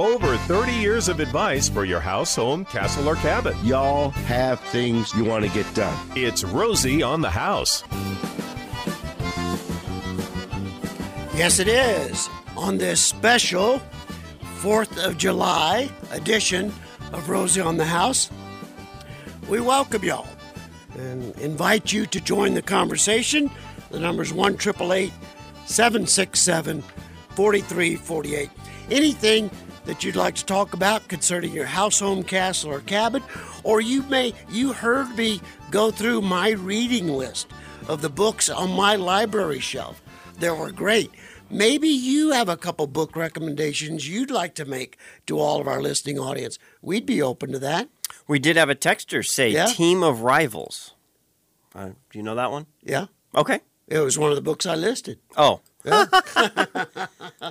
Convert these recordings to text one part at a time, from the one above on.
Over 30 years of advice for your house, home, castle, or cabin. Y'all have things you want to get done. It's Rosie on the House. Yes, it is. On this special 4th of July edition of Rosie on the House, we welcome y'all and invite you to join the conversation. The number's 1 767 4348. Anything that you'd like to talk about concerning your house, home, castle, or cabin, or you may you heard me go through my reading list of the books on my library shelf. They were great. Maybe you have a couple book recommendations you'd like to make to all of our listening audience. We'd be open to that. We did have a texter say Yeah? Team of Rivals. Uh, do you know that one? Yeah, Okay. it was one of the books I listed. Oh.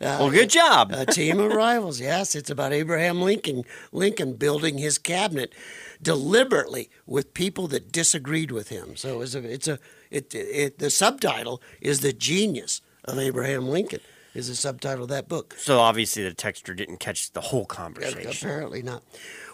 well, good job. A team of rivals. Yes, it's about Abraham Lincoln. Lincoln building his cabinet deliberately with people that disagreed with him. So it was a, it's a it, it the subtitle is the genius of Abraham Lincoln is the subtitle of that book. So obviously the texture didn't catch the whole conversation. Apparently not.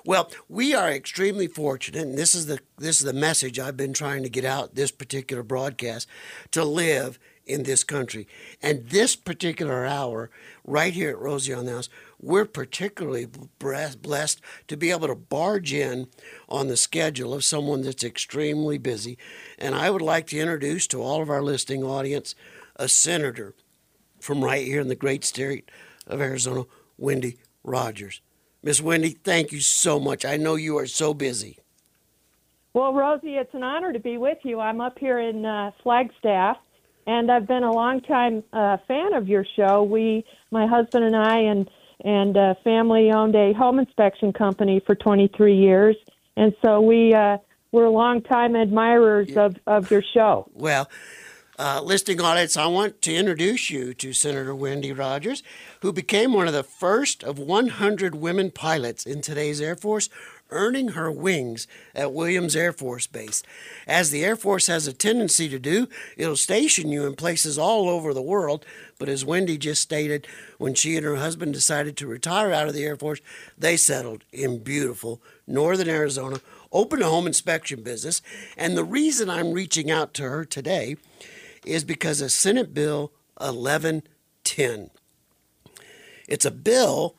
Well, we are extremely fortunate, and this is the this is the message I've been trying to get out this particular broadcast to live in this country. And this particular hour, right here at Rosie on the House, we're particularly blessed to be able to barge in on the schedule of someone that's extremely busy. And I would like to introduce to all of our listening audience a senator from right here in the great state of Arizona, Wendy Rogers. Miss Wendy, thank you so much. I know you are so busy. Well, Rosie, it's an honor to be with you. I'm up here in uh, Flagstaff, and I've been a longtime uh, fan of your show. We, my husband and I, and and uh, family owned a home inspection company for 23 years, and so we uh, we're longtime admirers of of your show. Well, uh, listening audience, I want to introduce you to Senator Wendy Rogers, who became one of the first of 100 women pilots in today's Air Force, earning her wings at Williams Air Force Base. As the Air Force has a tendency to do, it'll station you in places all over the world. But as Wendy just stated, when she and her husband decided to retire out of the Air Force, they settled in beautiful northern Arizona, opened a home inspection business. And the reason I'm reaching out to her today is because of Senate Bill 1110. It's a bill,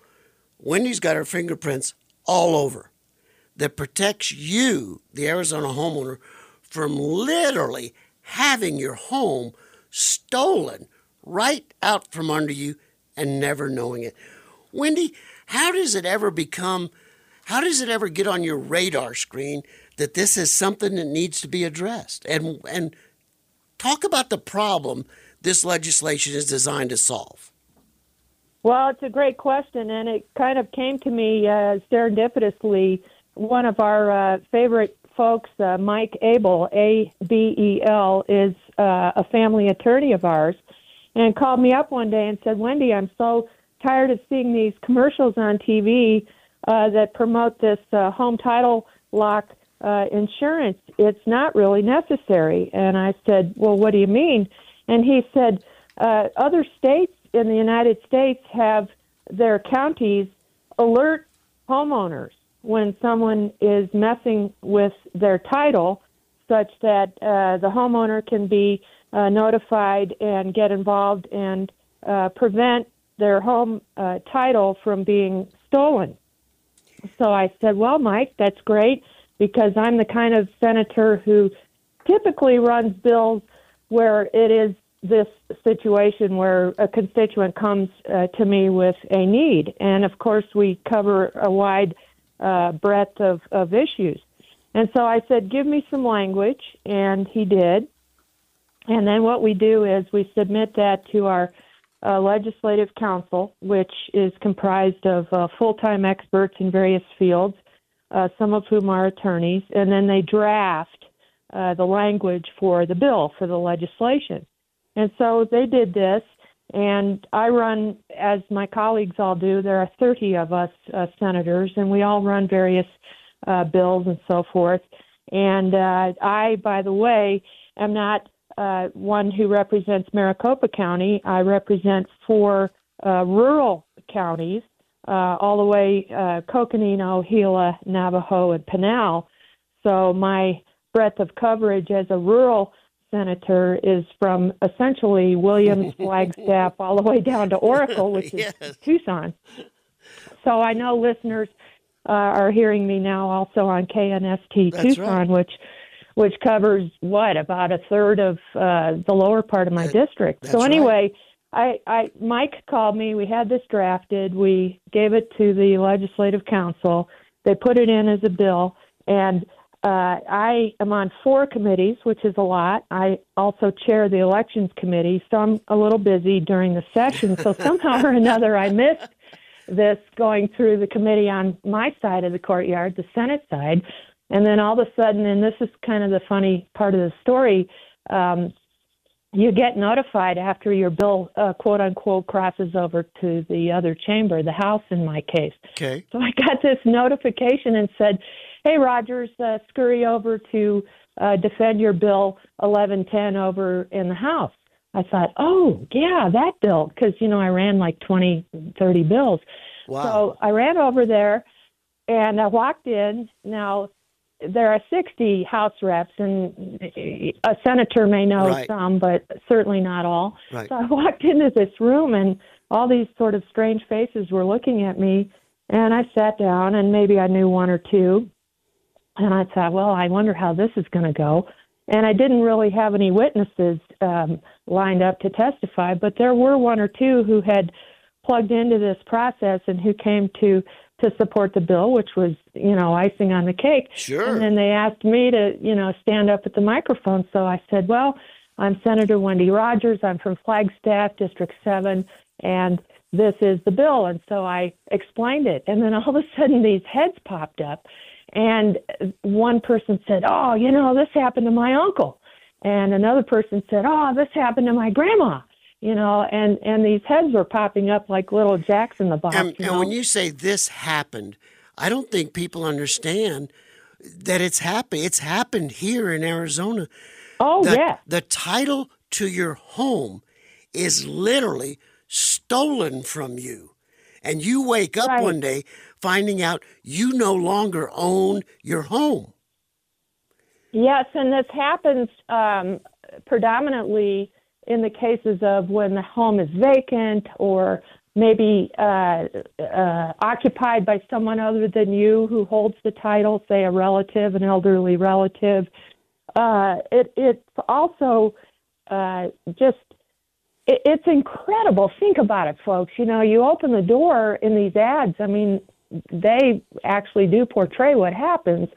Wendy's got her fingerprints all over, that protects you, the Arizona homeowner, from literally having your home stolen right out from under you and never knowing it. Wendy, how does it ever become, how does it ever get on your radar screen that this is something that needs to be addressed? And, and talk about the problem this legislation is designed to solve. Well, it's a great question, and it kind of came to me uh, serendipitously. One of our uh, favorite folks, uh, Mike Abel, A B E L, is uh, a family attorney of ours, and called me up one day and said, Wendy, I'm so tired of seeing these commercials on TV uh, that promote this uh, home title lock uh, insurance. It's not really necessary. And I said, Well, what do you mean? And he said, uh, Other states in the United States have their counties alert homeowners when someone is messing with their title such that uh, the homeowner can be uh, notified and get involved and uh, prevent their home uh, title from being stolen. So I said, Well, Mike, that's great because I'm the kind of senator who typically runs bills where it is this situation where a constituent comes uh, to me with a need. And of course, we cover a wide uh, breadth of, of issues. And so I said, Give me some language. And he did. And then what we do is we submit that to our uh, legislative council, which is comprised of uh, full time experts in various fields, uh, some of whom are attorneys, and then they draft uh, the language for the bill, for the legislation. And so they did this, and I run, as my colleagues all do, there are 30 of us uh, senators, and we all run various uh, bills and so forth. And uh, I, by the way, am not uh, one who represents Maricopa County. I represent four uh, rural counties uh, all the way uh, Coconino, Gila, Navajo, and Pinal. So my breadth of coverage as a rural senator is from essentially Williams, Flagstaff, all the way down to Oracle, which is Yes. Tucson. So I know listeners uh, are hearing me now also on KNST That's Tucson, right. which which covers what about a third of uh, the lower part of my district. that's So right. anyway, I, I Mike called me. We had this drafted. We gave it to the legislative council. They put it in as a bill, and uh, I am on four committees, which is a lot. I also chair the elections committee, so I'm a little busy during the session. So somehow or another, I missed this going through the committee on my side of the courtyard, the Senate side. And then all of a sudden, and this is kind of the funny part of the story, um, you get notified after your bill, uh, quote unquote, crosses over to the other chamber, the House in my case. Okay. So I got this notification and said, "Hey, Rogers, uh, scurry over to uh, defend your bill 1110 over in the House." I thought, "Oh, yeah, that bill," because you know I ran like 20, 30 bills. Wow. So I ran over there, and I walked in. Now there are 60 House reps, and a senator may know Right. some, but certainly not all. Right. So I walked into this room, and all these sort of strange faces were looking at me. And I sat down, and maybe I knew one or two. And I thought, well, I wonder how this is going to go. And I didn't really have any witnesses um, lined up to testify, but there were one or two who had plugged into this process and who came to to support the bill, which was, you know, icing on the cake. Sure. And then they asked me to, you know, stand up at the microphone. So I said, well, I'm Senator Wendy Rogers. I'm from Flagstaff, District 7, and this is the bill. And so I explained it. And then all of a sudden, these heads popped up. And one person said, oh, you know, this happened to my uncle. And another person said, oh, this happened to my grandma. You know, and and these heads were popping up like little jacks in the box. And, you and when you say this happened, I don't think people understand that it's happened. It's happened here in Arizona. oh the, yeah, the title to your home is literally stolen from you. And you wake up Right. one day finding out you no longer own your home. Yes, and this happens um, predominantly in the cases of when the home is vacant or maybe uh, uh, occupied by someone other than you who holds the title, say a relative, an elderly relative. Uh, it, it's also uh, just it, it's incredible. Think about it, folks. You know, you open the door in these ads. I mean, they actually do portray what happens.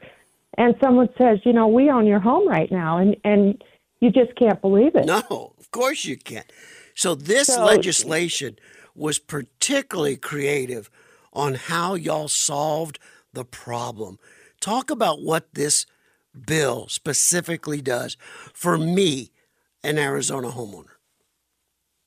And someone says, you know, we own your home right now, and and you just can't believe it. No, of course you can't. So this So- legislation was particularly creative on how y'all solved the problem. Talk about what this bill specifically does for me, an Arizona homeowner.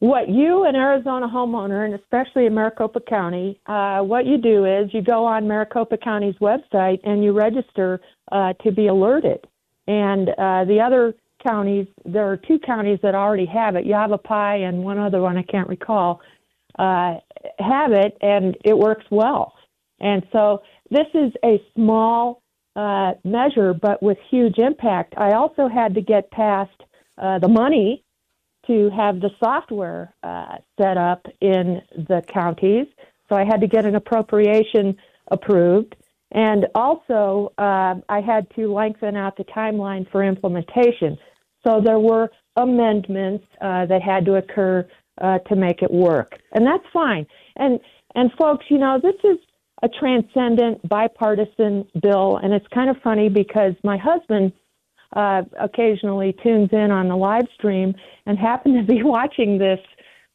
What you, an Arizona homeowner, and especially in Maricopa County, uh, what you do is you go on Maricopa County's website and you register uh, to be alerted. And uh, the other counties, there are two counties that already have it, Yavapai and one other one I can't recall, uh, have it, and it works well. And so this is a small uh, measure, but with huge impact. I also had to get past uh, the money to have the software uh, set up in the counties. So I had to get an appropriation approved. And also, uh, I had to lengthen out the timeline for implementation. So there were amendments uh, that had to occur uh, to make it work. And that's fine. And, and folks, you know, this is a transcendent bipartisan bill. And it's kind of funny because my husband uh, occasionally tunes in on the live stream and happened to be watching this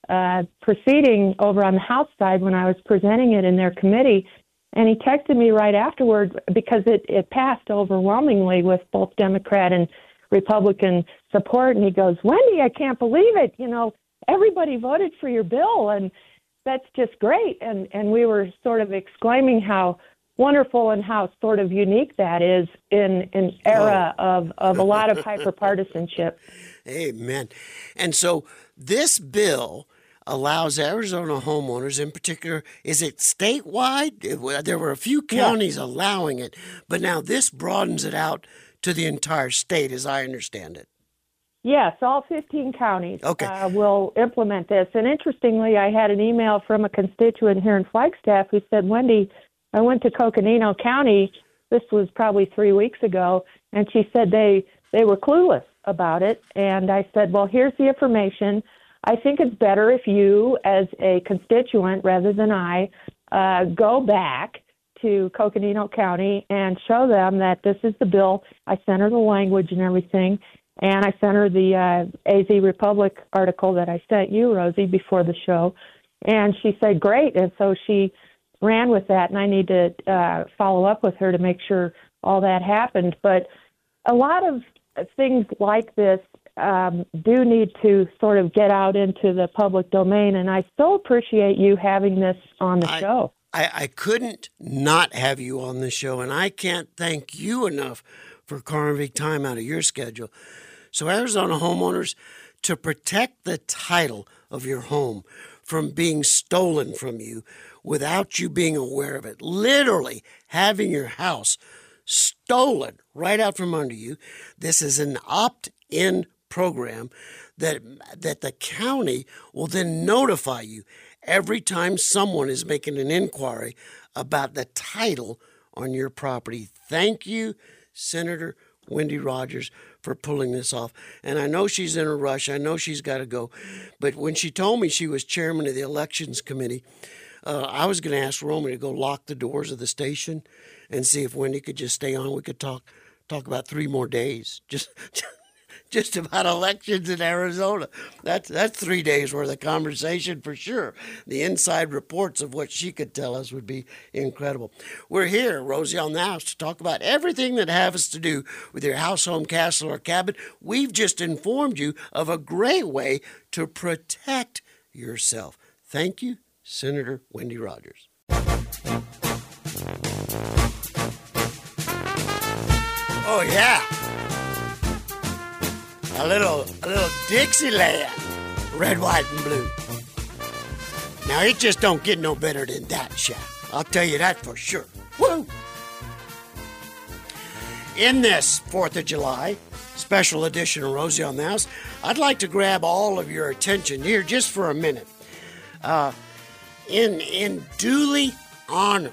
uh, proceeding over on the House side when I was presenting it in their committee. And he texted me right afterward because it, it passed overwhelmingly with both Democrat and Republican support. And he goes, Wendy, I can't believe it. You know, everybody voted for your bill, and that's just great. And and we were sort of exclaiming how wonderful and how sort of unique that is in an era of, of a lot of hyperpartisanship. Amen. And so this bill allows Arizona homeowners, in particular, is it statewide? There were a few counties allowing it, but now this broadens it out to the entire state, as I understand it. Yes, all 15 counties Okay. uh, will implement this. And interestingly, I had an email from a constituent here in Flagstaff who said, Wendy, I went to Coconino County. This was probably three weeks ago, and she said they they were clueless about it. And I said, well, here's the information. I think it's better if you, as a constituent, rather than I, uh, go back to Coconino County and show them that this is the bill. I sent her the language and everything, and I sent her the uh, AZ Republic article that I sent you, Rosie, before the show. And she said, great. And so she ran with that, and I need to uh, follow up with her to make sure all that happened. But a lot of things like this um, do need to sort of get out into the public domain, and I so appreciate you having this on the I- show. I, I couldn't not have you on the show, and I can't thank you enough for carving time out of your schedule. So, Arizona homeowners, to protect the title of your home from being stolen from you without you being aware of it, literally having your house stolen right out from under you, this is an opt in program that, that the county will then notify you every time someone is making an inquiry about the title on your property. Thank you, Senator Wendy Rogers, for pulling this off. And I know she's in a rush. I know she's got to go. But when she told me she was chairman of the elections committee, uh, I was going to ask Romy to go lock the doors of the station and see if Wendy could just stay on. We could talk talk about three more days. Just just about elections in Arizona. That's that's three days worth of conversation for sure. The inside reports of what she could tell us would be incredible. We're here, Rosie on the house, to talk about everything that has to do with your house, home, castle, or cabin. We've just informed you of a great way to protect yourself. Thank you, Senator Wendy Rogers. Oh yeah a little a little Dixieland, red, white, and blue. Now it just don't get no better than that, chap. I'll tell you that for sure. Woo! In this Fourth of July special edition of Rosie on the House, I'd like to grab all of your attention here just for a minute. Uh, in in duly honor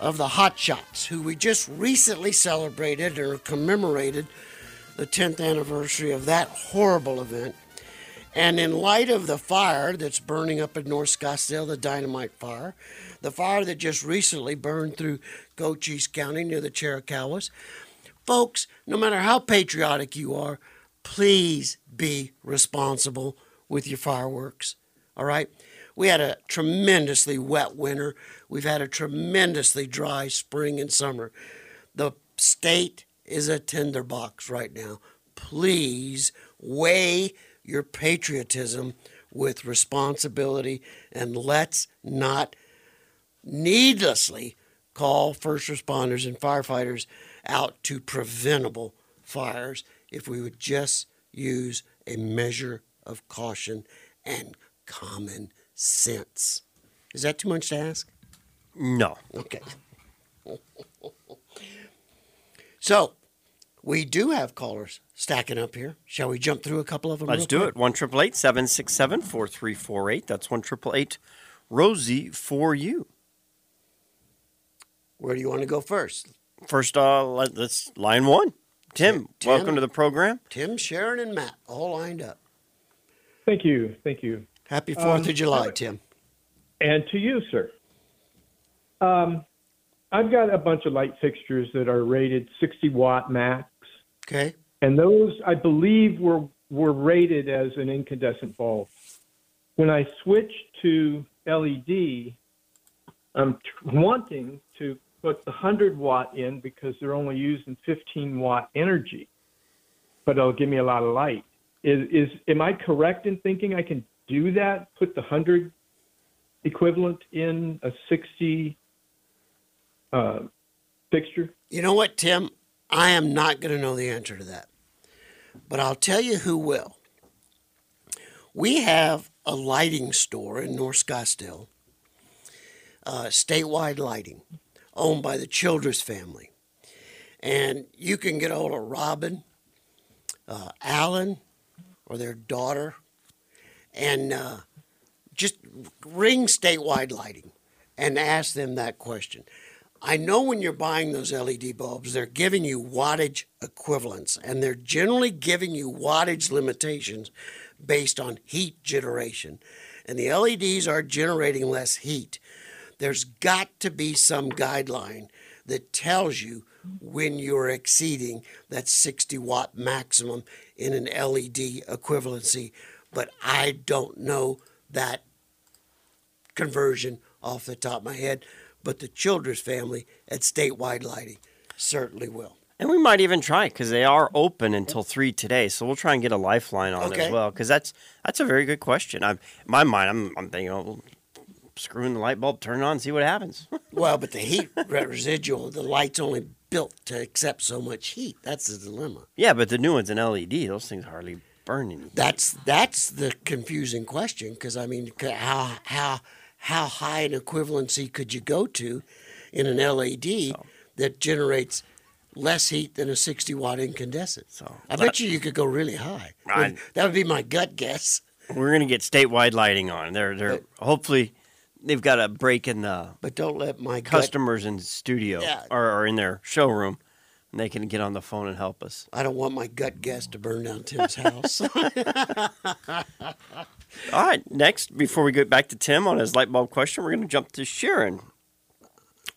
of the Hot Shots, who we just recently celebrated or commemorated the 10th anniversary of that horrible event. And in light of the fire that's burning up in North Scottsdale, the dynamite fire, the fire that just recently burned through Cochise County near the Chiricahuas, folks, no matter how patriotic you are, please be responsible with your fireworks. All right? We had a tremendously wet winter. We've had a tremendously dry spring and summer. The state is a tinderbox right now. Please weigh your patriotism with responsibility and let's not needlessly call first responders and firefighters out to preventable fires if we would just use a measure of caution and common sense. Is that too much to ask? No. Okay. so, we do have callers stacking up here. Shall we jump through a couple of them? Let's real do quick? it. One triple eight seven six seven four three four eight. That's one triple eight Rosie for you. Where do you want to go first? First, uh, let, let's line one. Tim, Tim. welcome to the program. Tim, Sharon, and Matt all lined up. Thank you. Thank you. Happy Fourth Um, of July, Tim. And to you, sir. Um, I've got a bunch of light fixtures that are rated 60 watt max, Okay. and those I believe were were rated as an incandescent bulb. When I switched to LED, I'm t- wanting to put the 100 watt in because they're only using 15 watt energy, but it'll give me a lot of light. Is, is am I correct in thinking I can do that? Put the 100 equivalent in a 60 uh, fixture? You know what, Tim? I am not going to know the answer to that. But I'll tell you who will. We have a lighting store in North Scottsdale, uh, statewide lighting, owned by the Childress family. And you can get a hold of Robin, uh, Alan, or their daughter, and uh, just ring statewide lighting and ask them that question. I know when you're buying those LED bulbs, they're giving you wattage equivalents, and they're generally giving you wattage limitations based on heat generation. And the LEDs are generating less heat. There's got to be some guideline that tells you when you're exceeding that 60 watt maximum in an LED equivalency, but I don't know that conversion off the top of my head, but the Childress family at Statewide Lighting certainly will. And we might even try because they are open until three today. So we'll try and get a lifeline on Okay. as well because that's that's a very good question. I'm in my mind. I'm I'm thinking, oh, screw in the light bulb, turn it on, see what happens. Well, but the heat residual, the light's only built to accept so much heat. That's the dilemma. yeah, but the new ones in LED, those things hardly burn any. That's that's the confusing question because I mean, how how how high an equivalency could you go to in an LED that generates less heat than a 60 watt incandescent? So, I bet you you could go really high. I- that would be my gut guess. We're gonna get statewide lighting on. They're they're hopefully they've got a break in the But don't let my gut. customers in studio Yeah. or, or in their showroom, and they can get on the phone and help us. I don't want my gut guess to burn down Tim's house. All right, next, before we get back to Tim on his light bulb question, we're going to jump to Sharon.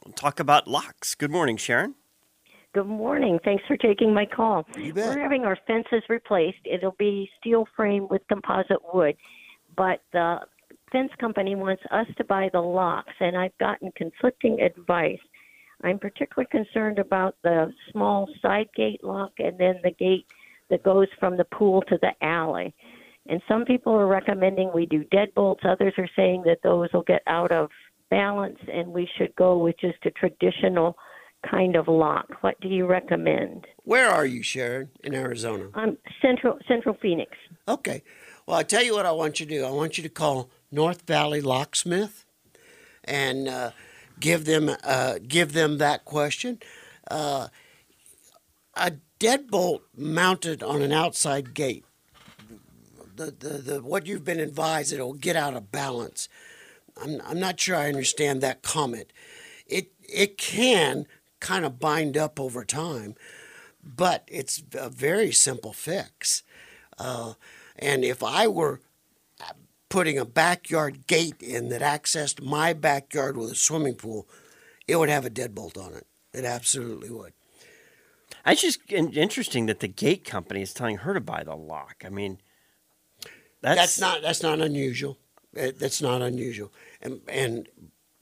We'll talk about locks. Good morning, Sharon. Good morning. Thanks for taking my call. You bet. We're having our fences replaced. It'll be steel frame with composite wood, but the fence company wants us to buy the locks, and I've gotten conflicting advice. I'm particularly concerned about the small side gate lock and then the gate that goes from the pool to the alley. And some people are recommending we do deadbolts. Others are saying that those will get out of balance and we should go with just a traditional kind of lock. What do you recommend? Where are you, Sharon? In Arizona. Um, Central Central Phoenix. Okay. Well, I tell you what I want you to do. I want you to call North Valley Locksmith and uh, give them uh, give them that question. Uh, a deadbolt mounted on an outside gate. The, the, the what you've been advised it'll get out of balance. I'm, I'm not sure I understand that comment. It it can kind of bind up over time, but it's a very simple fix. Uh, and if I were putting a backyard gate in that accessed my backyard with a swimming pool, it would have a deadbolt on it. It absolutely would. It's just interesting that the gate company is telling her to buy the lock. I mean, that's, That's not that's not unusual. Uh, That's not unusual. And and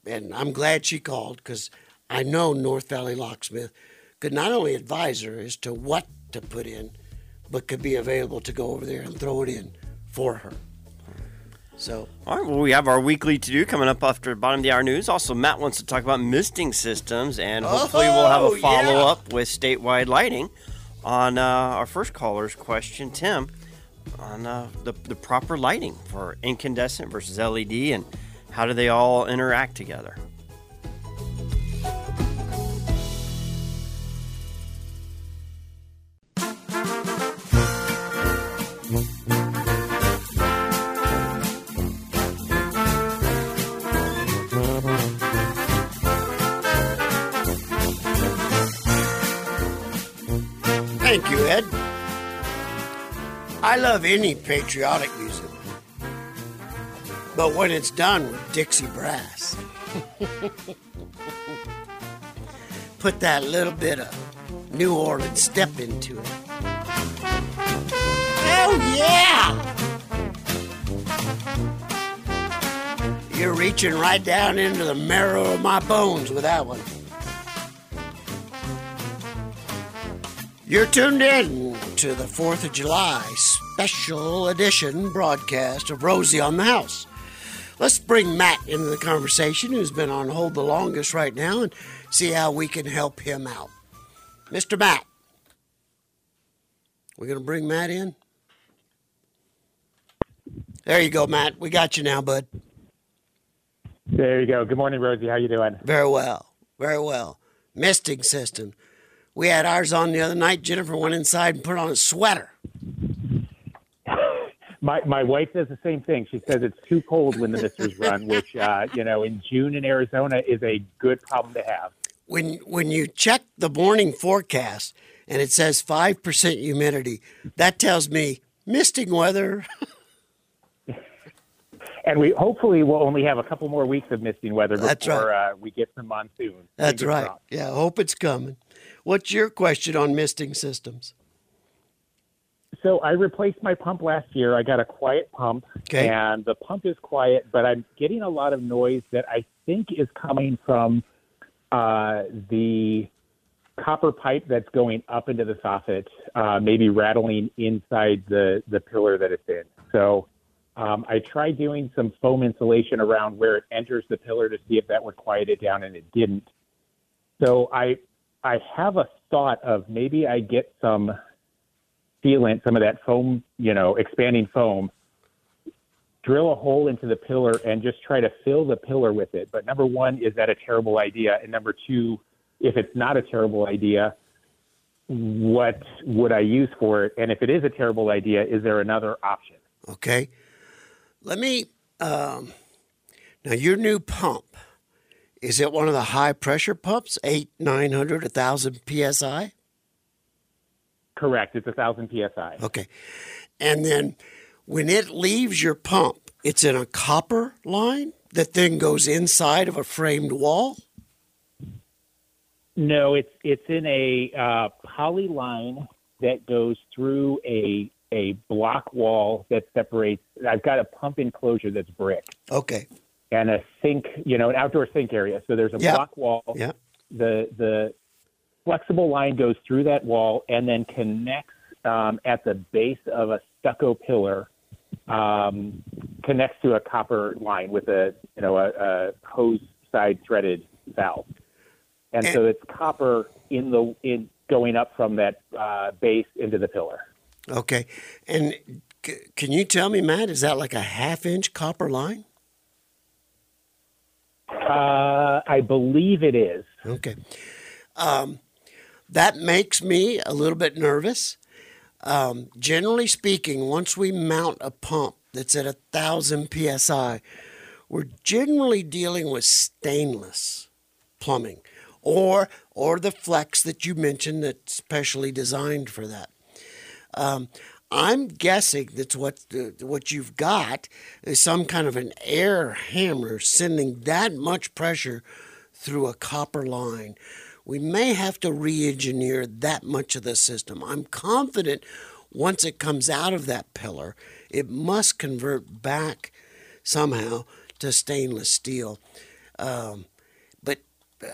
and I'm glad she called because I know North Valley Locksmith could not only advise her as to what to put in, but could be available to go over there and throw it in for her. So All right, well, we have our weekly to do coming up after bottom of the hour news. Also, Matt wants to talk about misting systems, and hopefully, we'll have Oh, a follow up with statewide lighting on uh, our first caller's question, Tim, on uh, the, the proper lighting for incandescent versus LED and how do they all interact together. I love any patriotic music, but when it's done with Dixie Brass, put that little bit of New Orleans step into it. Oh, yeah! You're reaching right down into the marrow of my bones with that one. You're tuned in to the 4th of July special edition broadcast of Rosie on the House. Let's bring Matt into the conversation, who's been on hold the longest right now, and see how we can help him out. Mr. Matt. We're going to bring Matt in? There you go, Matt. We got you now, bud. There you go. Good morning, Rosie. How you doing? Very well. Very well. Misting system. We had ours on the other night. Jennifer went inside and put on a sweater. My my wife says the same thing. She says it's too cold when the misters run, which uh, you know in June in Arizona is a good problem to have. When when you check the morning forecast and it says five percent humidity, that tells me misting weather. And we hopefully will only have a couple more weeks of misting weather That's before uh, we get some monsoon. That's Fingers right. crossed. Yeah, hope it's coming. What's your question on misting systems? So I replaced my pump last year. I got a quiet pump, Okay. and the pump is quiet, but I'm getting a lot of noise that I think is coming from uh, the copper pipe that's going up into the soffit, uh, maybe rattling inside the the pillar that it's in. So um, I tried doing some foam insulation around where it enters the pillar to see if that would quiet it down, and it didn't. So I I have a thought of maybe I get some sealant, some of that foam, you know, expanding foam, drill a hole into the pillar and just try to fill the pillar with it. But number one, is that a terrible idea? And number two, if it's not a terrible idea, what would I use for it? And if it is a terrible idea, is there another option? Okay. Let me. Um, now, your new pump is it one of the high pressure pumps, eight, nine hundred, a thousand psi? Correct. It's a thousand psi. Okay. And then when it leaves your pump, it's in a copper line that then goes inside of a framed wall. No, it's it's in a uh, poly line that goes through a a block wall that separates. I've got a pump enclosure that's brick Okay. and a sink, you know, an outdoor sink area. So there's a Yeah. block wall. Yeah. The the flexible line goes through that wall and then connects um, at the base of a stucco pillar. Um, connects to a copper line with a you know a, a hose side threaded valve, and so it's copper in the in going up from that uh, base into the pillar. Okay. And c- can you tell me, Matt, is that like a half inch copper line? Uh, I believe it is. Okay. Um, that makes me a little bit nervous. Um, generally speaking, once we mount a pump that's at a thousand psi, we're generally dealing with stainless plumbing, or or the flex that you mentioned that's specially designed for that. Um, I'm guessing that's what uh, what you've got is some kind of an air hammer sending that much pressure through a copper line. We may have to re-engineer that much of the system. I'm confident once it comes out of that pillar, it must convert back somehow to stainless steel. Um, but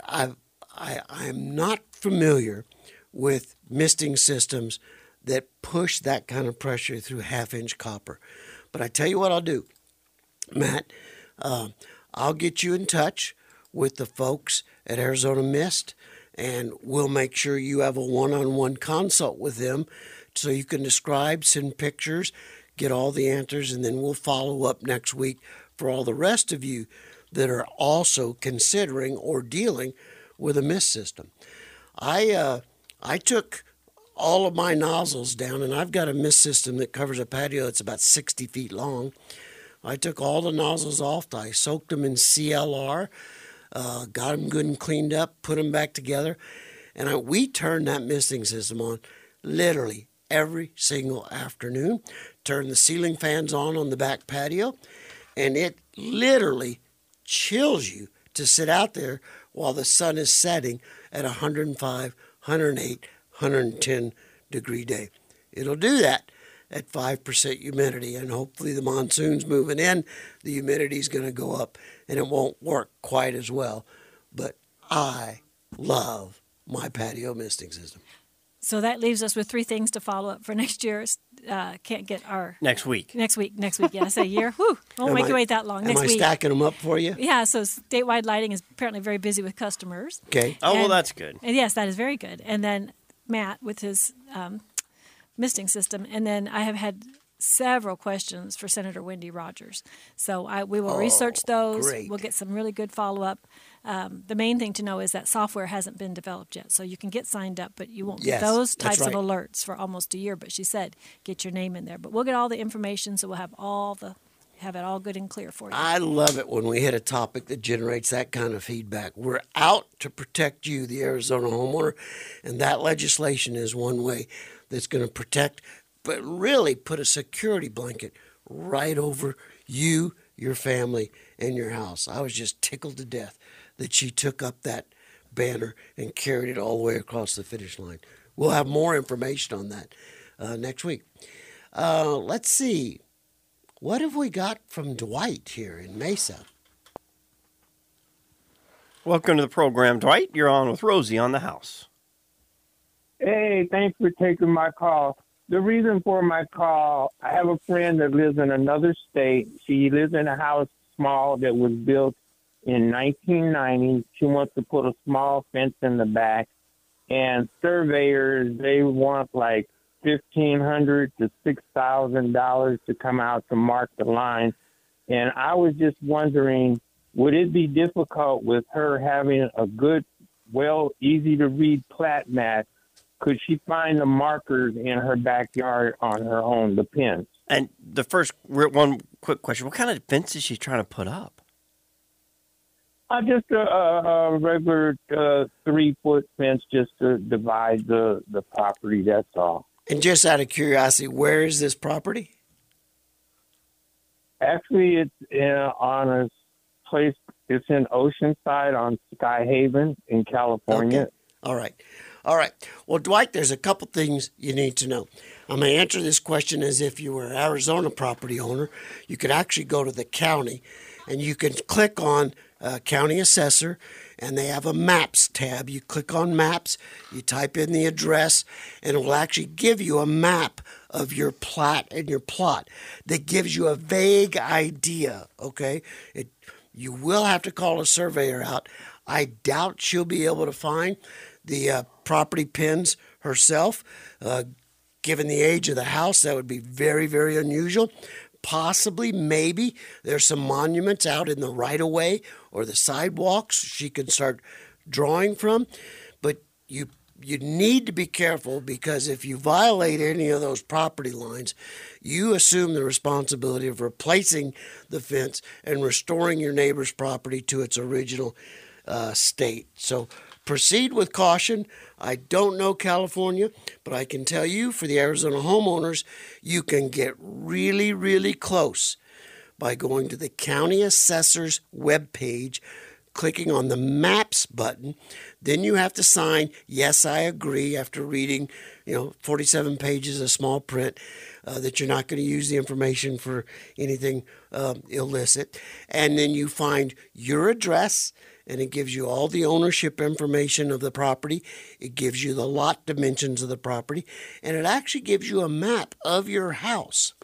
I, I, I'm not familiar with misting systems that push that kind of pressure through half inch copper. But I tell you what I'll do, Matt, uh, I'll get you in touch with the folks at Arizona Mist, and we'll make sure you have a one on one consult with them so you can describe, send pictures, get all the answers, and then we'll follow up next week for all the rest of you that are also considering or dealing with a mist system. I uh, I took all of my nozzles down, and I've got a mist system that covers a patio that's about 60 feet long. I took all the nozzles off. I soaked them in CLR, uh, got them good and cleaned up, put them back together, and I, we turned that misting system on literally every single afternoon. Turned the ceiling fans on on the back patio, and it literally chills you to sit out there while the sun is setting at 105, 108, 110 degree day. It'll do that at 5% humidity, and hopefully the monsoon's moving in, the humidity's going to go up, and it won't work quite as well. But I love my patio misting system. So that leaves us with three things to follow up for next year. Uh, can't get our Next week. next week. Next week, yeah, I say year. Whew, won't Am make I- you wait that long. Am next I week. stacking them up for you? Yeah, so statewide lighting is apparently very busy with customers. Okay. Oh, well, that's good. And yes, that is very good. And then Matt with his um, misting system. And then I have had several questions for Senator Wendy Rogers. So I, we will research those. Oh, great. We'll get some really good follow up. Um, the main thing to know is that software hasn't been developed yet, so you can get signed up, but you won't Yes, get those types of alerts for almost a year. But she said get your name in there. But we'll get all the information, so we'll have all the have it all good and clear for you. I love it when we hit a topic that generates that kind of feedback. We're out to protect you, the Arizona homeowner, and that legislation is one way that's going to protect, but really put a security blanket right over you, your family, and your house. I was just tickled to death that she took up that banner and carried it all the way across the finish line. We'll have more information on that uh, next week. Uh, let's see. What have we got from Dwight here in Mesa? Welcome to the program, Dwight. You're on with Rosie on the house. Hey, thanks for taking my call. The reason for my call, I have a friend that lives in another state. She lives in a house small that was built in 1990. She wants to put a small fence in the back, and surveyors they want like fifteen hundred to six thousand dollars to come out to mark the line. And I was just wondering, would it be difficult with her having a good, well, easy to read plat map? Could she find the markers in her backyard on her own, the pins? And the first one quick question: What kind of fence is she trying to put up? Uh, just a, a, a regular uh, three foot fence just to divide the, the property, that's all. And just out of curiosity, where is this property? Actually, it's in, on a place, it's in Oceanside on Sky Haven in California. Okay. All right. All right. Well, Dwight, there's a couple things you need to know. I'm going to answer this question as if you were an Arizona property owner. You could actually go to the county and you can click on uh, county assessor and they have a maps tab. You click on maps, you type in the address, and it will actually give you a map of your plat and your plot that gives you a vague idea. Okay, it you will have to call a surveyor out. I doubt she'll be able to find the uh, property pins herself. Uh, given the age of the house, that would be very, very unusual. Possibly, maybe there's some monuments out in the right of way or the sidewalks she can start drawing from. But you you need to be careful because if you violate any of those property lines, you assume the responsibility of replacing the fence and restoring your neighbor's property to its original uh, state. So proceed with caution. I don't know California, but I can tell you for the Arizona homeowners, you can get really, really close by going to the county assessor's webpage, clicking on the maps button. Then you have to sign, yes, I agree, after reading, you know, 47 pages of small print, uh, that you're not going to use the information for anything um, illicit. And then you find your address and it gives you all the ownership information of the property. It gives you the lot dimensions of the property, and it actually gives you a map of your house.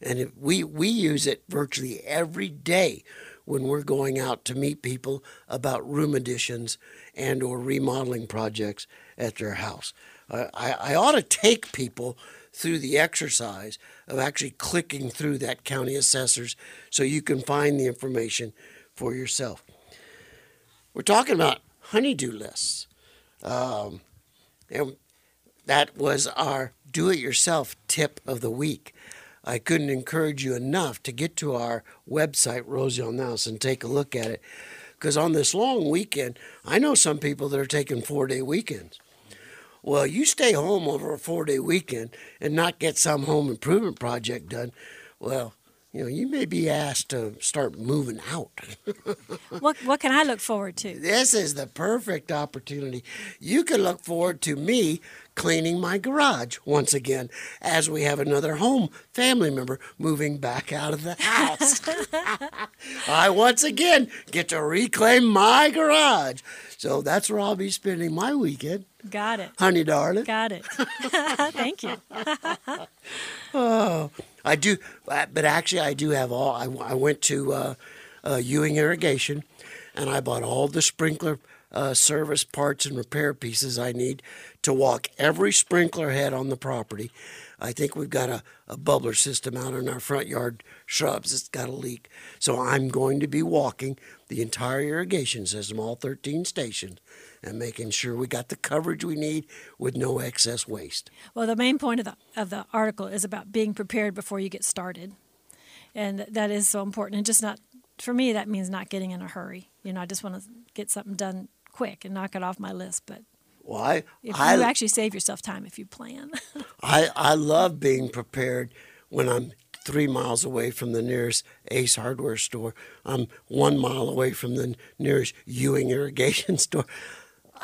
And we we use it virtually every day when we're going out to meet people about room additions and or remodeling projects at their house. I, I ought to take people through the exercise of actually clicking through that county assessors so you can find the information for yourself. We're talking about honey do lists. Um, and that was our do it yourself tip of the week. I couldn't encourage you enough to get to our website, the House, and take a look at it. Because on this long weekend, I know some people that are taking four day weekends. Well, you stay home over a four day weekend and not get some home improvement project done. Well, you know, you may be asked to start moving out. What what can I look forward to? This is the perfect opportunity. You can look forward to me cleaning my garage once again as we have another home family member moving back out of the house. I once again get to reclaim my garage. So that's where I'll be spending my weekend. Got it. Honey darling. Got it. Thank you. Oh, I do, but actually, I do have all. I, I went to uh, uh, Ewing Irrigation, and I bought all the sprinkler uh, service parts and repair pieces I need to walk every sprinkler head on the property. I think we've got a, a bubbler system out in our front yard shrubs. It's got a leak. So I'm going to be walking the entire irrigation system, all 13 stations, and making sure we got the coverage we need with no excess waste. Well, the main point of the of the article is about being prepared before you get started, and that is so important. And just not for me, that means not getting in a hurry. You know, I just want to get something done quick and knock it off my list. But Well, I, if I, you actually save yourself time if you plan. I, I love being prepared when I'm three miles away from the nearest Ace Hardware store. I'm one mile away from the nearest Ewing Irrigation store.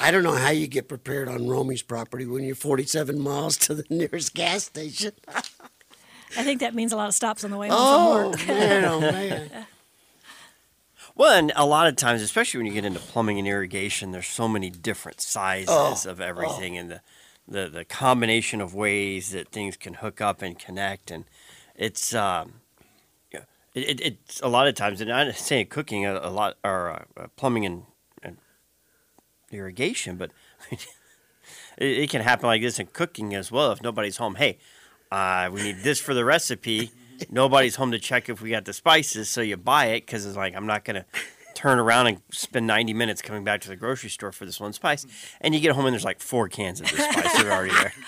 I don't know how you get prepared on Romy's property when you're 47 miles to the nearest gas station. I think that means a lot of stops on the way home Oh, from work. man, oh, man. Well, and a lot of times, especially when you get into plumbing and irrigation, there's so many different sizes Oh, of everything, and the, the the combination of ways that things can hook up and connect, and it's um, it, it, it's a lot of times, and I'm not saying cooking a, a lot or uh, uh, plumbing and, and irrigation, but it, it can happen like this in cooking as well. If nobody's home, hey, uh, we need this for the recipe. Nobody's home to check if we got the spices, so you buy it because it's like I'm not gonna turn around and spend 90 minutes coming back to the grocery store for this one spice. And you get home and there's like four cans of this spice that are already there.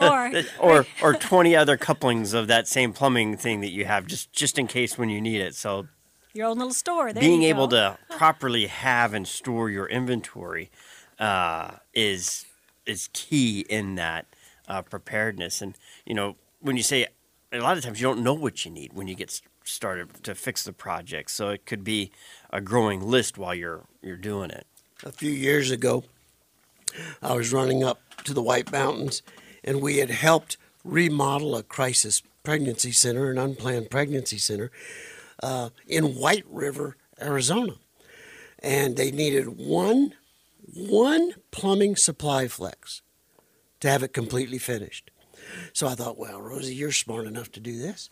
Or or or 20 other couplings of that same plumbing thing that you have just just in case when you need it. So your own little store. There being you able go. to properly have and store your inventory uh, is is key in that uh, preparedness. And you know, when you say a lot of times you don't know what you need when you get started to fix the project, so it could be a growing list while you're you're doing it. a few years ago, I was running up to the White Mountains, and we had helped remodel a crisis pregnancy center, an unplanned pregnancy center, uh, in White River, Arizona. And they needed one, one plumbing supply flex to have it completely finished. So I thought, well, Rosie, you're smart enough to do this.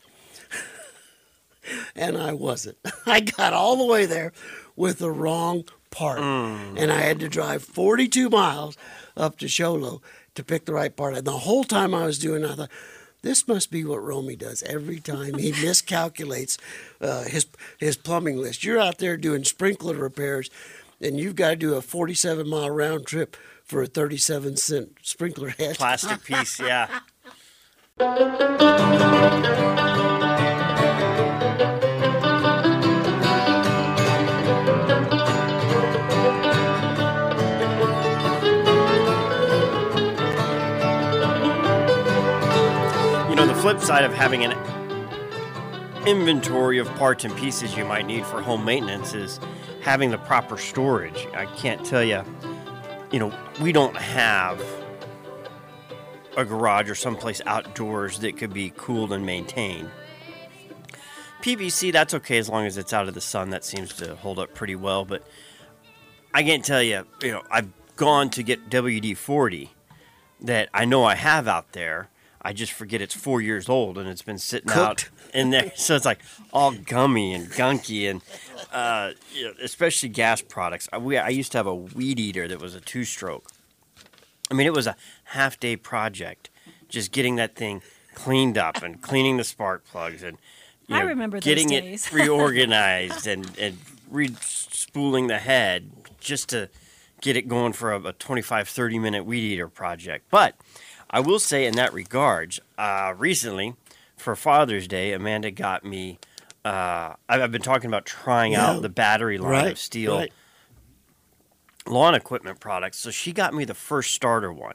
and I wasn't. I got all the way there with the wrong part. And I had to drive 42 miles up to Show Low to pick the right part. And the whole time I was doing I thought, this must be what Romy does every time he miscalculates uh, his his plumbing list. You're out there doing sprinkler repairs, and you've got to do a 47 mile round trip for a 37 cent sprinkler head. Plastic piece, yeah. flip side of having an inventory of parts and pieces you might need for home maintenance is having the proper storage. I can't tell you, you know, we don't have a garage or someplace outdoors that could be cooled and maintained. PVC, that's okay as long as it's out of the sun. That seems to hold up pretty well. But I can't tell you, you know, I've gone to get WD 40 that I know I have out there. I just forget it's four years old and it's been sitting out in there. So it's like all gummy and gunky and uh, you know, especially gas products. I, we, I used to have a weed eater that was a two stroke. I mean, it was a half day project just getting that thing cleaned up and cleaning the spark plugs and you I know, remember getting it reorganized and and re-spooling the head just to get it going for a, a 25 30 minute weed eater project. But I will say in that regards, uh, recently for Father's Day, Amanda got me. Uh, I've I've been talking about trying Yeah. out the battery line Right, of Stihl right. lawn equipment products. So she got me the first starter one,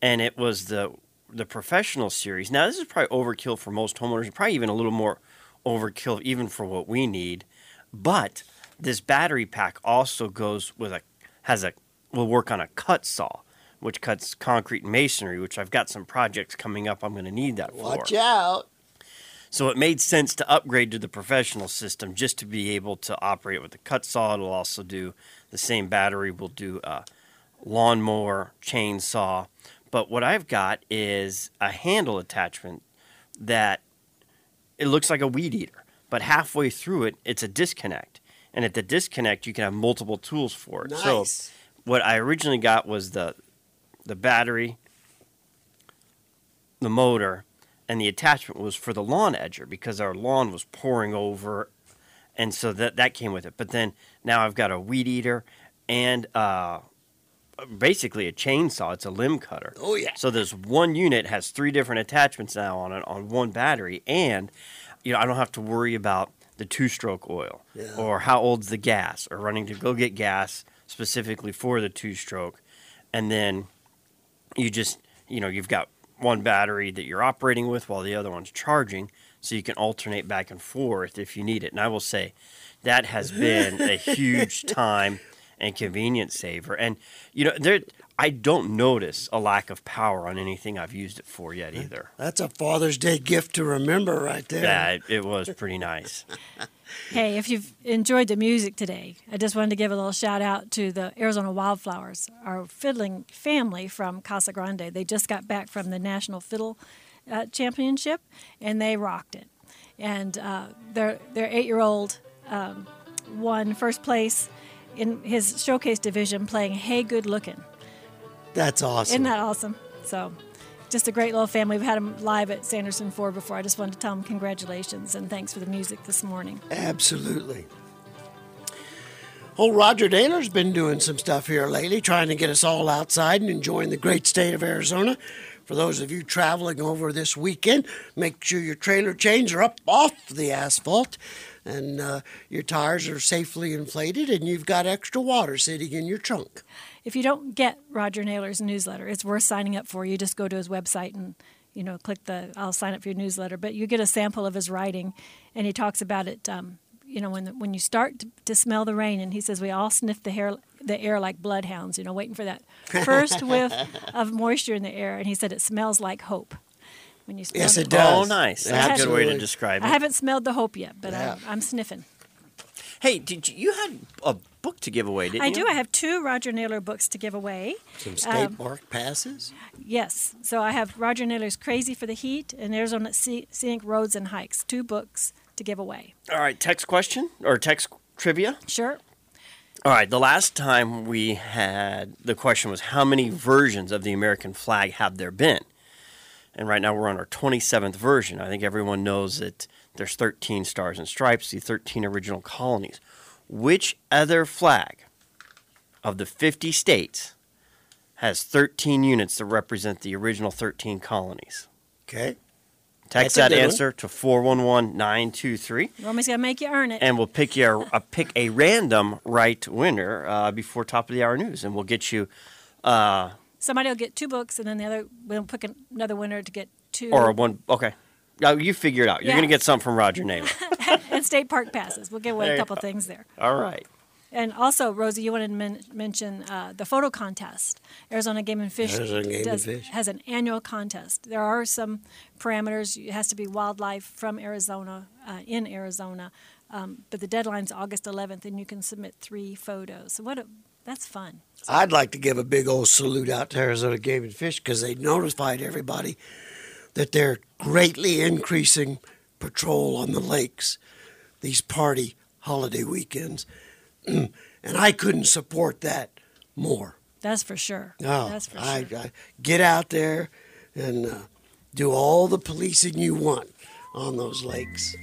and it was the the professional series. Now this is probably overkill for most homeowners, probably even a little more overkill even for what we need. But this battery pack also goes with a has a will work on a cut saw, which cuts concrete and masonry. Which I've got some projects coming up. I'm going to need that for. Watch out. So it made sense to upgrade to the professional system just to be able to operate with the cut saw. It'll also do the same battery We'll do a lawnmower, chainsaw. But what I've got is a handle attachment that it looks like a weed eater, but halfway through it, it's a disconnect. and at the disconnect you can have multiple tools for it. So Nice. what I originally got was the the battery, the motor, and the attachment was for the lawn edger because our lawn was pouring over, and so that that came with it. But then now I've got a weed eater and uh, basically a chainsaw. It's a limb cutter. Oh, yeah. So this one unit has three different attachments now on it on one battery, and you know I don't have to worry about the two-stroke oil Yeah. or how old's the gas or running to go get gas specifically for the two-stroke, and then you just you know you've got one battery that you're operating with while the other one's charging so you can alternate back and forth if you need it. And i will say that has been a huge time and convenience saver. And you know there i don't notice a lack of power on anything i've used it for yet either That's a Father's Day gift to remember right there. yeah it, it was pretty nice Hey, if you've enjoyed the music today, I just wanted to give a little shout out to the Arizona Wildflowers, our fiddling family from Casa Grande. They just got back from the National Fiddle uh, Championship, and they rocked it. And uh, their their eight year old um, won first place in his showcase division playing "Hey Good Looking." That's awesome. Isn't that awesome? So, just a great little family. We've had them live at Sanderson Ford before. I just wanted to tell them congratulations and thanks for the music this morning. Absolutely. Old Roger Naylor's been doing some stuff here lately, trying to get us all outside and enjoying the great state of Arizona. For those of you traveling over this weekend, make sure your trailer chains are up off the asphalt and uh, your tires are safely inflated and you've got extra water sitting in your trunk. If you don't get Roger Naylor's newsletter, it's worth signing up for. You just go to his website and you know click the I'll sign up for your newsletter. But you get a sample of his writing, and he talks about it. Um, you know when when you start to, to smell the rain, and he says we all sniff the hair the air like bloodhounds. You know, waiting for that first whiff of moisture in the air, and he said it smells like hope. When you smell Yes, it the- does. oh nice that's a good way to describe it. I haven't smelled the hope yet, but Yeah. I'm, I'm sniffing. hey did you, you had a book to give away didn't I you do. I have two Roger Naylor books to give away. Some state Um, park passes. Yes. So I have Roger Naylor's Crazy for the Heat and Arizona Sce- Scenic Roads and Hikes, two books to give away. all right text question or text trivia Sure. All right, the last time we had the question was how many versions of the American flag have there been? And right now we're on our 27th version. I think everyone knows that there's 13 stars and stripes, the 13 original colonies. Which other flag of the 50 states has 13 units that represent the original 13 colonies? Okay. Text that good one. answer to 411923 Romy's got to make you earn it. and we'll pick you a, a pick a random right winner uh, before top of the hour news, and we'll get you uh, Somebody will get two books, and then the other we'll pick another winner to get two or one. Okay, uh, you figure it out. You're Yeah. gonna get something from Roger Naylor. and state park passes. We'll give away There a couple things there. All right. And also, Rosie, you wanted to men- mention uh, the photo contest. Arizona Game and Fish, Arizona Game and Fish. has an annual contest. There are some parameters. It has to be wildlife from Arizona, uh, in Arizona. Um, but the deadline's August 11th, and you can submit three photos. So what? A, that's fun. I'd like to give a big old salute out to Arizona Game and Fish because they notified everybody that they're greatly increasing patrol on the lakes these party holiday weekends. and I couldn't support that more. That's for sure. No, that's for I, sure. I get out there and uh, do all the policing you want on those lakes.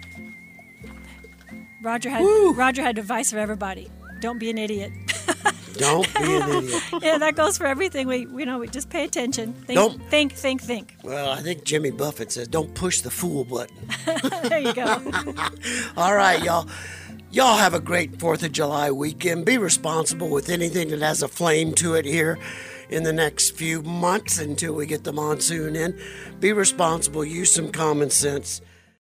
Roger had Roger had advice for everybody. Don't be an idiot. Don't be an idiot. yeah, that goes for everything. We, you know, we just pay attention. Think, Don't- think, think, think. Well, I think Jimmy Buffett says, "Don't push the fool button." there you go. All right, y'all. Y'all have a great 4th of July weekend. Be responsible with anything that has a flame to it here in the next few months until we get the monsoon in. Be responsible, use some common sense,